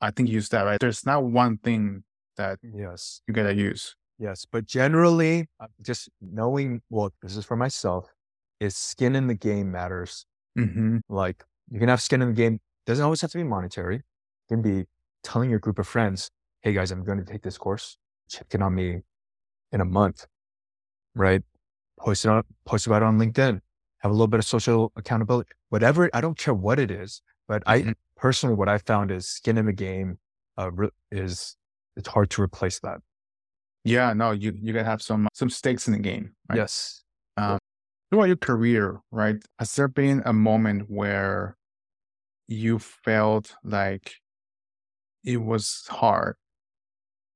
I think use that, right? There's not one thing that yes. you gotta use. Yes. But generally, uh, just knowing, well, this is for myself, is skin in the game matters. Mm-hmm. Like you can have skin in the game. Doesn't always have to be monetary. It can be telling your group of friends, Hey guys, I'm going to take this course. Check in on me in a month. Right. Post it on, post about it on LinkedIn. Have a little bit of social accountability, whatever. I don't care what it is, but I Mhm. personally, what I found is skin in the game, uh, re- is it's hard to replace that. Yeah, no, you you gotta have some some stakes in the game, right? Yes. Throughout your career, right? Has there been a moment where you felt like it was hard,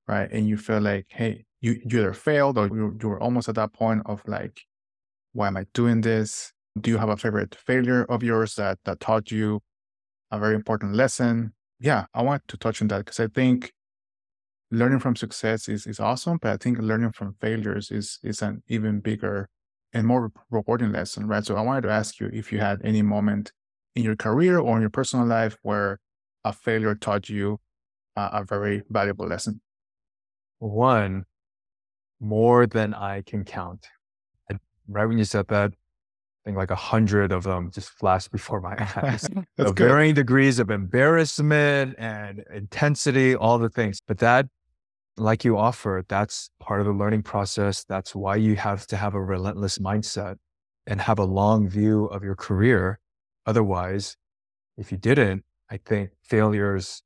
right? And you feel like, hey, you, you either failed or you, you were almost at that point of like, why am I doing this? Do you have a favorite failure of yours that, that taught you a very important lesson? Yeah, I want to touch on that because I think learning from success is, is awesome, but I think learning from failures is, is an even bigger and more rewarding lesson, right? So I wanted to ask you if you had any moment in your career or in your personal life where a failure taught you uh, a very valuable lesson. One, more than I can count. Right when you said that, I think like a hundred of them just flashed before my eyes. of varying degrees of embarrassment and intensity, all the things. But that like you offer, that's part of the learning process. That's why you have to have a relentless mindset and have a long view of your career. Otherwise, if you didn't, I think failures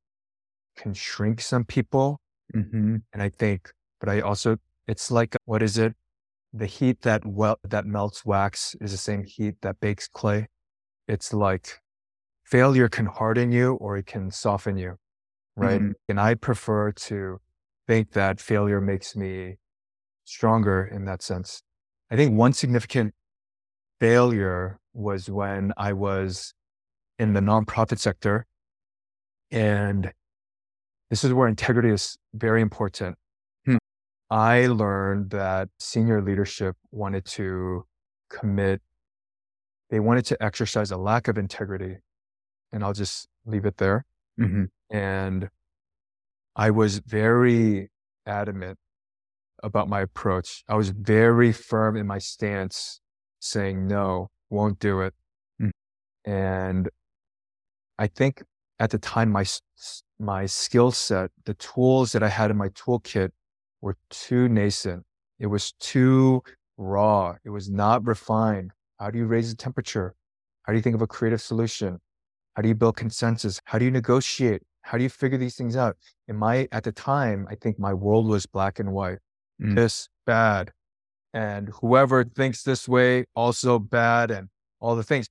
can shrink some people. Mm-hmm. And I think, but I also, it's like, what is it? The heat that well, that melts wax is the same heat that bakes clay. It's like failure can harden you or it can soften you. Right. Mm-hmm. And I prefer to think that failure makes me stronger in that sense. I think one significant failure was when I was in the nonprofit sector. And this is where integrity is very important. I learned that senior leadership wanted to commit, they wanted to exercise a lack of integrity. And I'll just leave it there. Mm-hmm. And I was very adamant about my approach. I was very firm in my stance, saying, no, won't do it. Mm. And I think at the time, my, my skill set, the tools that I had in my toolkit were too nascent. It was too raw. It was not refined. How do you raise the temperature? How do you think of a creative solution? How do you build consensus? How do you negotiate? How do you figure these things out? In my, at the time, I think my world was black and white. Mm. This bad. And whoever thinks this way, also bad and all the things.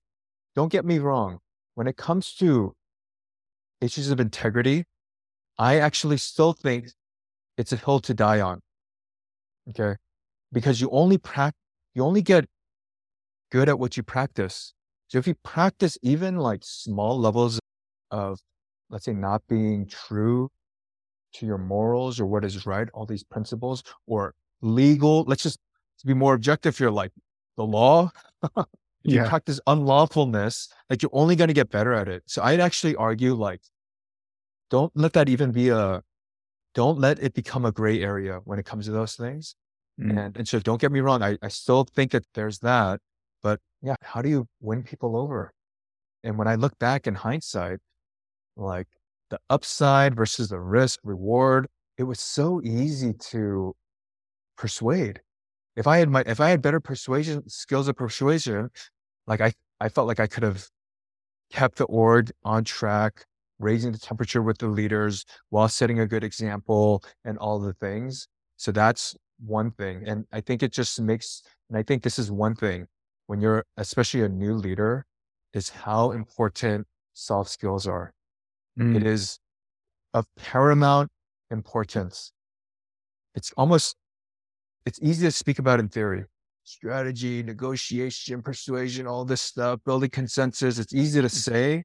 Don't get me wrong. When it comes to issues of integrity, I actually still think it's a hill to die on. Okay. Because you only practice, you only get good at what you practice. So if you practice even like small levels of let's say not being true to your morals or what is right, all these principles or legal, let's just be more objective here, like the law. if yeah. you practice unlawfulness, like you're only going to get better at it. So I'd actually argue like, don't let that even be a, don't let it become a gray area when it comes to those things. Mm. And, and so don't get me wrong. I, I still think that there's that, but yeah, how do you win people over? And when I look back in hindsight, like the upside versus the risk reward. It was so easy to persuade. If I had my, if I had better persuasion skills of persuasion, like I, I felt like I could have kept the org on track, raising the temperature with the leaders while setting a good example and all the things. So that's one thing. And I think it just makes, and I think this is one thing when you're, especially a new leader, is how important soft skills are. Mm. It is of paramount importance. It's almost, it's easy to speak about in theory. Strategy, negotiation, persuasion, all this stuff, building consensus. It's easy to mm. say,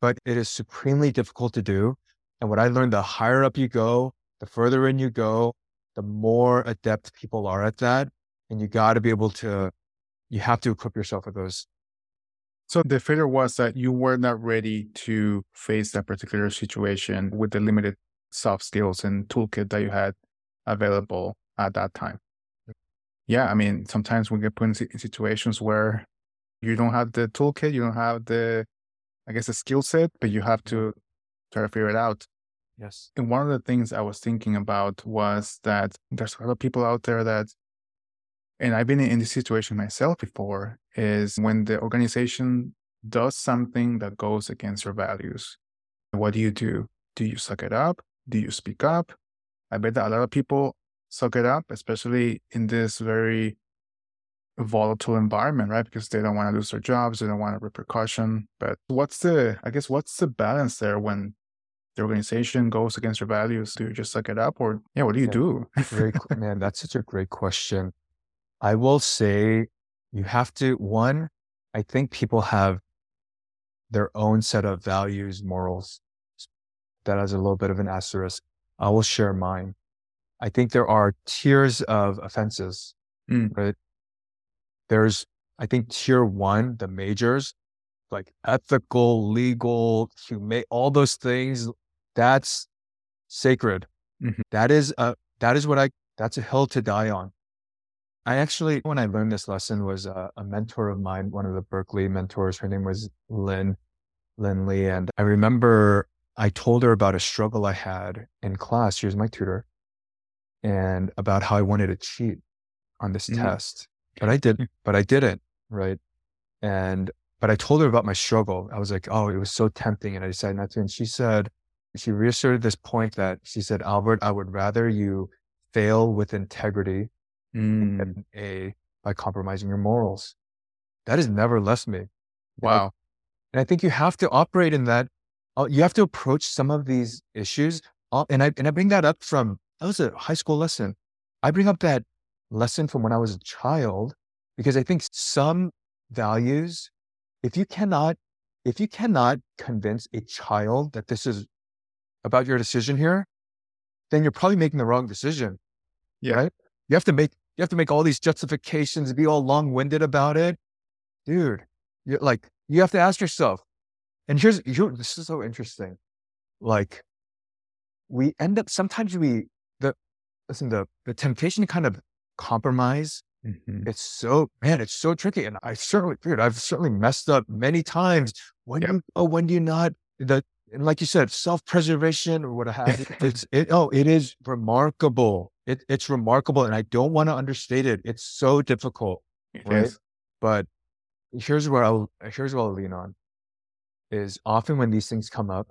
but it is supremely difficult to do. And what I learned, the higher up you go, the further in you go, the more adept people are at that. And you got to be able to, you have to equip yourself with those so the failure was that you were not ready to face that particular situation with the limited soft skills and toolkit that you had available at that time. Yeah, I mean, sometimes we get put in situations where you don't have the toolkit, you don't have the, I guess, a skill set, but you have mm-hmm. to try to figure it out. Yes. And one of the things I was thinking about was that there's a lot of people out there that and I've been in this situation myself before, is when the organization does something that goes against your values. What do you do? Do you suck it up? Do you speak up? I bet that a lot of people suck it up, especially in this very volatile environment, right? Because they don't want to lose their jobs, they don't want a repercussion. But what's the, I guess, what's the balance there when the organization goes against your values, do you just suck it up or yeah, what do you Yeah. do? Very, man, that's such a great question. I will say you have to, one, I think people have their own set of values, morals. That has a little bit of an asterisk. I will share mine. I think there are tiers of offenses, Mm. right? There's, I think tier one, the majors, like ethical, legal, humane, all those things, that's sacred. Mhm. That is a, that is what I, that's a hill to die on. I actually, when I learned this lesson was a, a mentor of mine, one of the Berkeley mentors. Her name was Lynn, Lynn Lee. And I remember I told her about a struggle I had in class. She was my tutor and about how I wanted to cheat on this Mhm. test, but I did, but I didn't. Right. And, but I told her about my struggle. I was like, oh, it was so tempting. And I decided not to. And she said, she reasserted this point that she said, Albert, I would rather you fail with integrity Mm. than A by compromising your morals. That has never left me. Wow. And I think you have to operate in that. uh, You have to approach some of these issues. uh, And I, and I bring that up from, that was a high school lesson. I bring up that lesson from when I was a child because I think some values, if you cannot, if you cannot convince a child that this is about your decision here, then you're probably making the wrong decision. Yeah. Right? You have to make, you have to make all these justifications, be all long winded about it. Dude, you're like, you have to ask yourself, and here's, here, this is so interesting. Like, we end up, sometimes we, the, listen, the, the temptation to kind of compromise, Mhm. it's so, man, it's so tricky. And I certainly, dude, I've certainly messed up many times. When Yep. you, oh, when do you not, the, and like you said, self preservation or what have you, it's, it, oh, it is remarkable. It, it's remarkable. And I don't want to understate it. It's so difficult It right? is. But here's where I'll here's what I'll lean on is often when these things come up,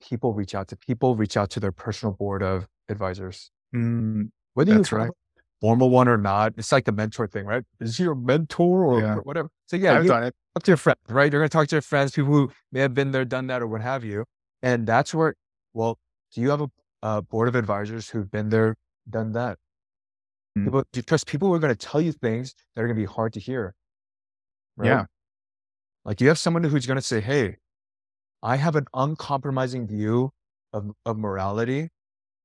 people reach out to people reach out to their personal board of advisors. Mm, Whether That's you have right. Formal one or not, it's like the mentor thing, right? Is he your mentor or Yeah. whatever? So yeah, I've you done it. talk to your friends, right? You're gonna talk to your friends, people who may have been there, done that, or what have you. And that's where, well, do you have a, a board of advisors who've been there, done that? Mm. People, do you trust people who are going to tell you things that are going to be hard to hear? right? Yeah. Like you have someone who's going to say, Hey, I have an uncompromising view of, of morality.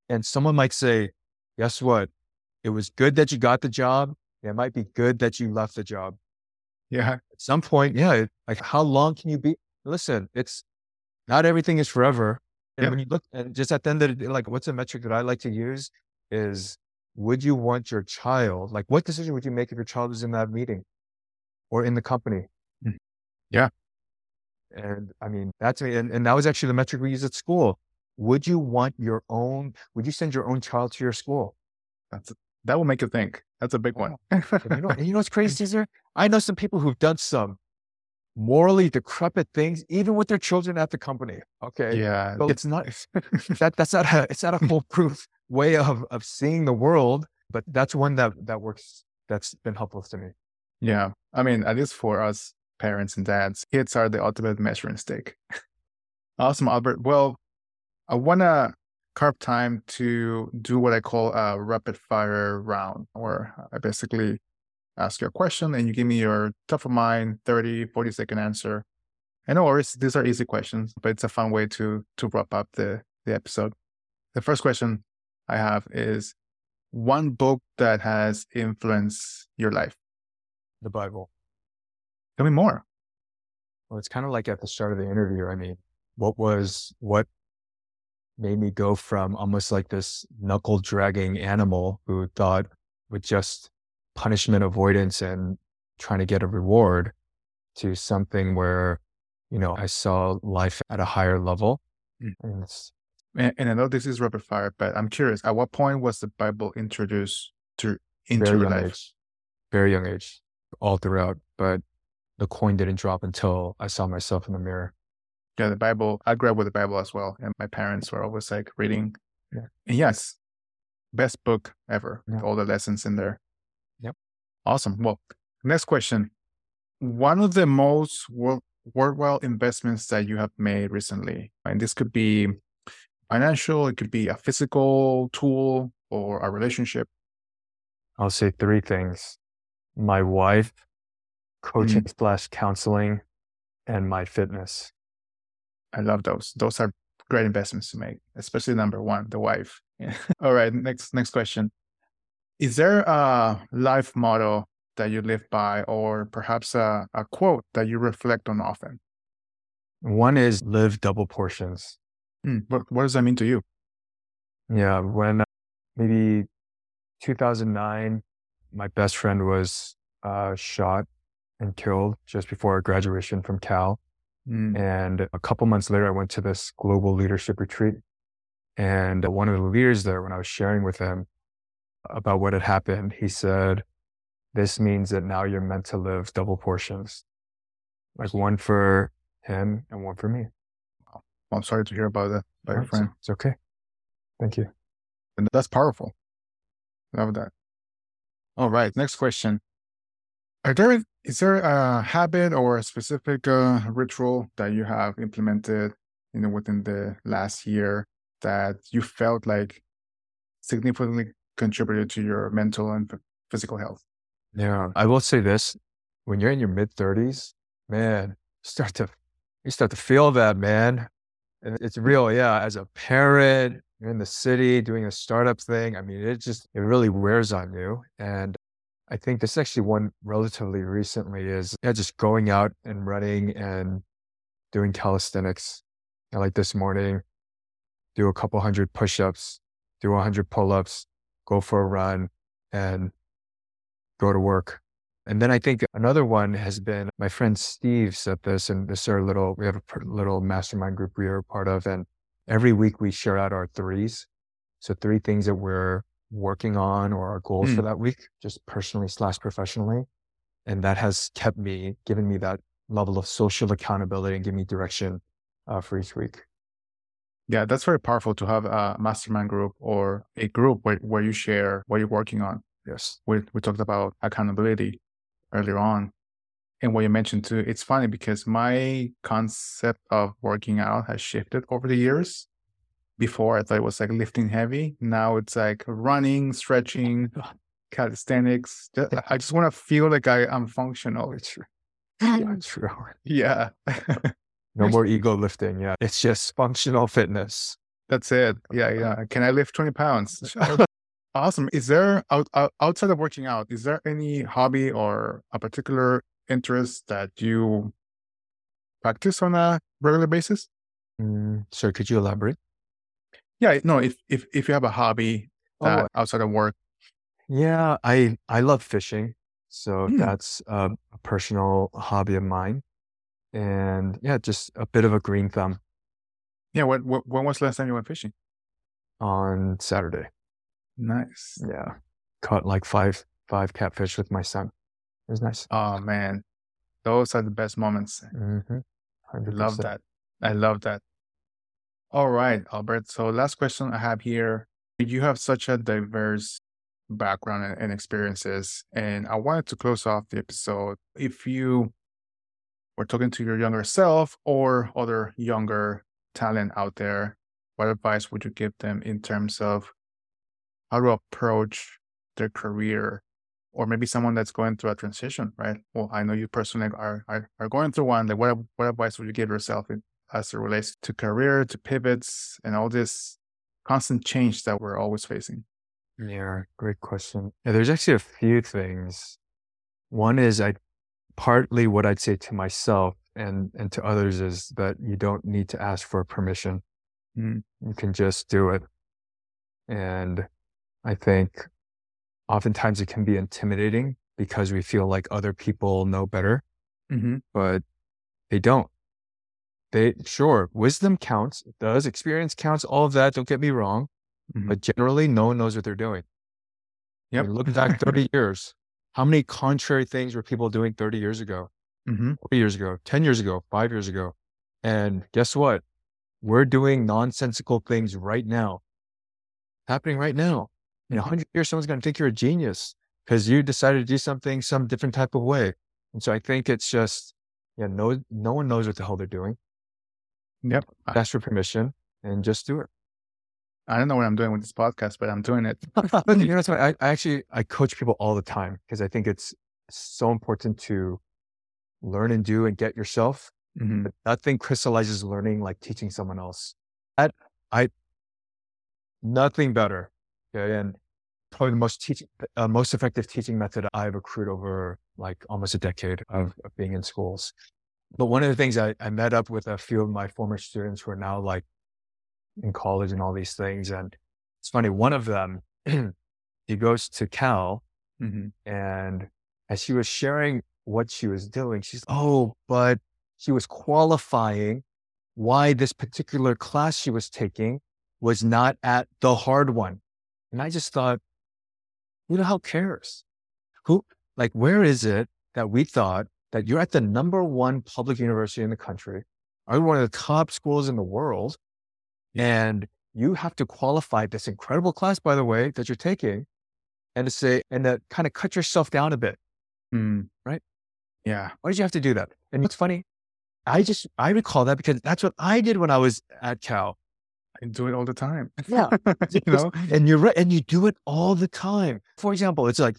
And someone might say, Guess what? It was good that you got the job. It might be good that you left the job. Yeah. At some point, yeah, like how long can you be? Listen, it's not everything is forever. And Yeah. when you look and just at the end of the day, like what's a metric that I like to use is would you want your child, like what decision would you make if your child was in that meeting or in the company? Mm. Yeah. And I mean, that's me. And, and that was actually the metric we use at school. Would you want your own, would you send your own child to your school? That's that will make you think. That's a big one. Oh, you know, you know what's crazy, Cesar? I know some people who've done some morally decrepit things, even with their children at the company. Okay. yeah. So it's not that that's not a it's not a foolproof way of of seeing the world, but that's one that that works that's been helpful to me. Yeah. I mean, at least for us parents and dads, kids are the ultimate measuring stick. awesome, Albert. Well, I want carve time to do what I call a rapid fire round, where I basically ask you a question and you give me your top of mind 30, 40 second answer. And no worries, these are easy questions, but it's a fun way to to wrap up the, the episode. The first question I have is one book that has influenced your life. The Bible. Tell me more. Well, it's kind of like at the start of the interview. I mean, what was what made me go from almost like this knuckle dragging animal who thought with just punishment avoidance and trying to get a reward to something where, you know, I saw life at a higher level. Mm. And it's And, I know this is rapid fire, but I'm curious. At what point was the Bible introduced to into very life? age, very young age, all throughout. But the coin didn't drop until I saw myself in the mirror. Yeah, the Bible. I grew up with the Bible as well, and my parents were always like reading. Yeah. And yes, best book ever. Yeah. All the lessons in there. Yep. Awesome. Well, next question. One of the most wor- worthwhile investments that you have made recently, and this could be financial, it could be a physical tool or a relationship. I'll say three things my wife, coaching Mm. slash counseling, and my fitness. I love those. Those are great investments to make, especially number one, the wife. Yeah. All right. Next, next question. Is there a life motto that you live by, or perhaps a, a quote that you reflect on often? One is live double portions. Hmm, What, what does that mean to you? Yeah, when uh, maybe 2009, my best friend was uh, shot and killed just before graduation from Cal. Mm, And a couple months later, I went to this global leadership retreat. And one of the leaders there, when I was sharing with him about what had happened, he said, This means that now you're meant to live double portions, like one for him and one for me. I'm sorry to hear about that by your friend. It's okay. Thank you. And that's powerful. Love that. All right. Next question. Are there is there a habit or a specific uh, ritual that you have implemented, you know, within the last year that you felt like significantly contributed to your mental and ph- physical health? Yeah. I will say this when you're in your mid 30s, man, start to you start to feel that, man. And it's real, yeah. As a parent, you're in the city doing a startup thing. I mean, it just it really wears on you. And I think this actually one relatively recently is yeah, just going out and running and doing calisthenics. And like this morning, do a couple hundred push-ups, do a hundred pull-ups, go for a run, and go to work. And then I think another one has been my friend Steve said this, and this is our little, we have a little mastermind group we are a part of. And every week we share out our threes. So three things that we're working on or our goals for Hmm. that week, just personally slash professionally. And that has kept me, given me that level of social accountability and give me direction uh, for each week. Yeah, that's very powerful to have a mastermind group or a group where, where you share what you're working on. Yes. we, we talked about accountability earlier on. And what you mentioned too, it's funny because my concept of working out has shifted over the years. Before I thought it was like lifting heavy. Now it's like running, stretching, calisthenics. I just want to feel like I, I'm functional. True. Yeah, true. Yeah. No more ego lifting. Yeah. It's just functional fitness. That's it. Yeah, yeah. Can I lift 20 pounds? awesome. Is there out, out, outside of working out, is there any hobby or a particular interest that you practice on a regular basis? Mm, so could you elaborate? Yeah, no, if if if you have a hobby Oh, outside of work. Yeah, I I love fishing, so Hmm. that's um, a personal hobby of mine, and yeah, just a bit of a green thumb Yeah, when when when was the last time you went fishing? on Saturday. Nice. Yeah, caught like five five catfish with my son. It was nice. Oh man. Those are the best moments. Mm-hmm. I love that. I love that. All right, Albert. So last question I have here. You have such a diverse background and, experiences, and I wanted to close off the episode. If you were talking to your younger self or other younger talent out there, what advice would you give them in terms of how to approach their career or maybe someone that's going through a transition, right? Well, I know you personally are are, are going through one. Like, what what advice would you give yourself in, as it relates to career, to pivots, and all this constant change that we're always facing? Yeah, great question. Yeah, there's actually a few things. One is I partly what I'd say to myself and and to others is that you don't need to ask for permission. Mm. You can just do it. And I think oftentimes it can be intimidating because we feel like other people know better, Mm-hmm. but they don't. They sure wisdom counts, it does experience counts, all of that. Don't get me wrong, Mhm. but generally, no one knows what they're doing. Mean, look back 30 years. How many contrary things were people doing 30 years ago, Mm-hmm. 40 years ago, 10 years ago, five years ago? And guess what? We're doing nonsensical things right now, happening right now. In a Mhm. 100 years, someone's going to think you're a genius because you decided to do something some different type of way. And so I think it's just, yeah, no, no one knows what the hell they're doing. Yep. Ask for permission and just do it. I don't know what I'm doing with this podcast, but I'm doing it. but you know? I, I actually I coach people all the time because I think it's so important to learn and do and get yourself. Mhm. But nothing crystallizes learning like teaching someone else. That I nothing better. Okay, and probably the most teaching, uh, most effective teaching method I've accrued over like almost a decade of, of being in schools. But one of the things I, I met up with a few of my former students who are now like in college and all these things, and it's funny. One of them, he goes to Cal, Mhm. and as she was sharing what she was doing, she's, oh, but she was qualifying why this particular class she was taking was not at the hard one. And I just thought, who the hell cares? Who, like, where is it that we thought that you're at the number one public university in the country, are one of the top schools in the world, and you have to qualify this incredible class, by the way, that you're taking, and to say, and to kind of cut yourself down a bit. Mm. Right. Yeah. Why did you have to do that? And what's funny, I just, I recall that because that's what I did when I was at Cal. I do it all the time. Yeah. you know? And you're right. And you do it all the time. For example, it's like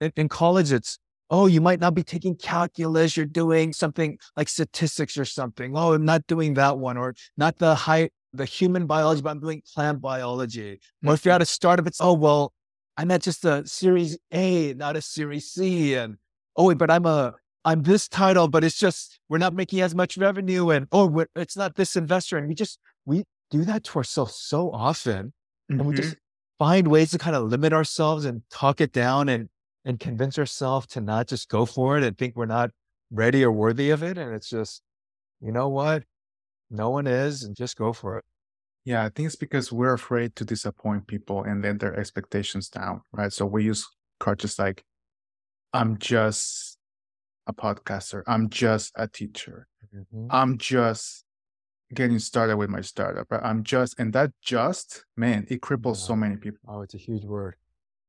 in, in college, it's, oh, you might not be taking calculus. You're doing something like statistics or something. Oh, I'm not doing that one or not the high, the human biology, but I'm doing plant biology. Or if you're at a startup, it's, oh, well, I'm at just a series A, not a series C. And oh, wait, but I'm a, I'm this title, but it's just, we're not making as much revenue. And oh, it's not this investor. And we just, we do that to ourselves so often and we Mhm. just find ways to kind of limit ourselves and talk it down and and convince ourselves to not just go for it and think we're not ready or worthy of it and it's just you know what no one is and just go for it Yeah, I think it's because we're afraid to disappoint people and let their expectations down, right? So we use crutches like, I'm just a podcaster. I'm just a teacher. Mm-hmm. I'm just getting started with my startup. Right? I'm just, and that just, man, it cripples so many people. oh it's a huge word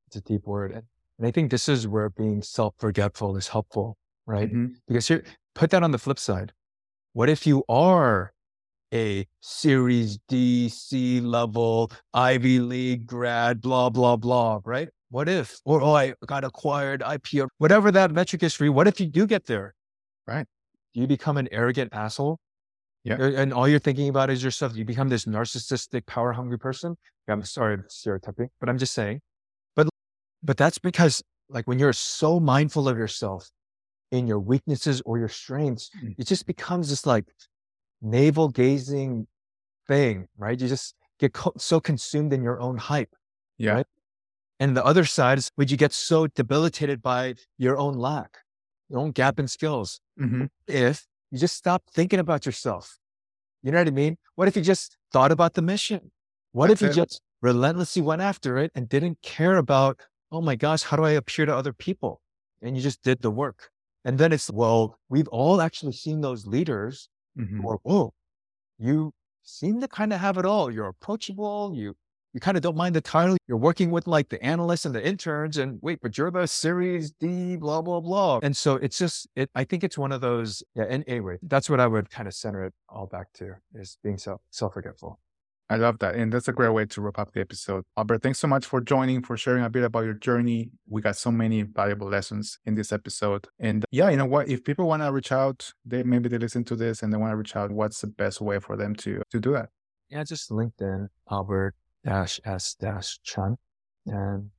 it's a deep word and, and i think this is where being self-forgetful is helpful right Mhm. Because here, put that on the flip side. What if you are a Series D, C level, Ivy League grad, blah, blah, blah, right? What if, or oh, I got acquired IPO, whatever that metric is for you. What if you do get there? Right. Do you become an arrogant asshole? Yeah. And all you're thinking about is yourself. You become this narcissistic, power hungry person. I'm sorry, I'm stereotyping, but I'm just saying. But, that's because like when you're so mindful of yourself, in your weaknesses or your strengths, Mm. it just becomes this like navel gazing thing, right? You just get co- so consumed in your own hype. Yeah. Right. And the other side is would you get so debilitated by your own lack, your own gap in skills? Mhm. If you just stop thinking about yourself, you know what I mean? What if you just thought about the mission? What if you it. just relentlessly went after it and didn't care about, oh my gosh, how do I appear to other people? And you just did the work. And then it's, well, we've all actually seen those leaders Mhm. who are, oh, you seem to kind of have it all. You're approachable. You, you kind of don't mind the title. You're working with like the analysts and the interns and wait, but you're the series D, blah, blah, blah. And so it's just, it, I think it's one of those, yeah. And anyway, that's what I would kind of center it all back to is being self, self-forgetful. I love that. And that's a great way to wrap up the episode. Albert, thanks so much for joining, for sharing a bit about your journey. We got so many valuable lessons in this episode. And yeah, you know what? If people want to reach out, they maybe they listen to this and they want to reach out, what's the best way for them to to do that? Yeah. Just LinkedIn, Albert dash S dash Chun. And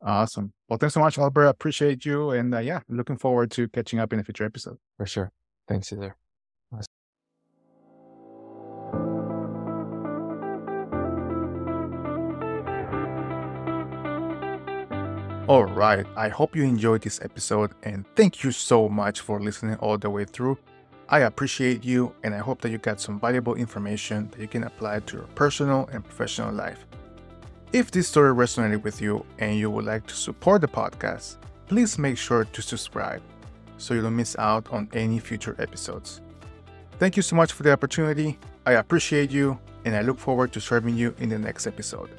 Awesome. Well, thanks so much, Albert. I appreciate you. And uh, yeah, looking forward to catching up in a future episode. for sure. Thanks either. All right. I hope you enjoyed this episode and thank you so much for listening all the way through. I appreciate you and I hope that you got some valuable information that you can apply to your personal and professional life. If this story resonated with you and you would like to support the podcast, please make sure to subscribe so you don't miss out on any future episodes. Thank you so much for the opportunity. I appreciate you and I look forward to serving you in the next episode.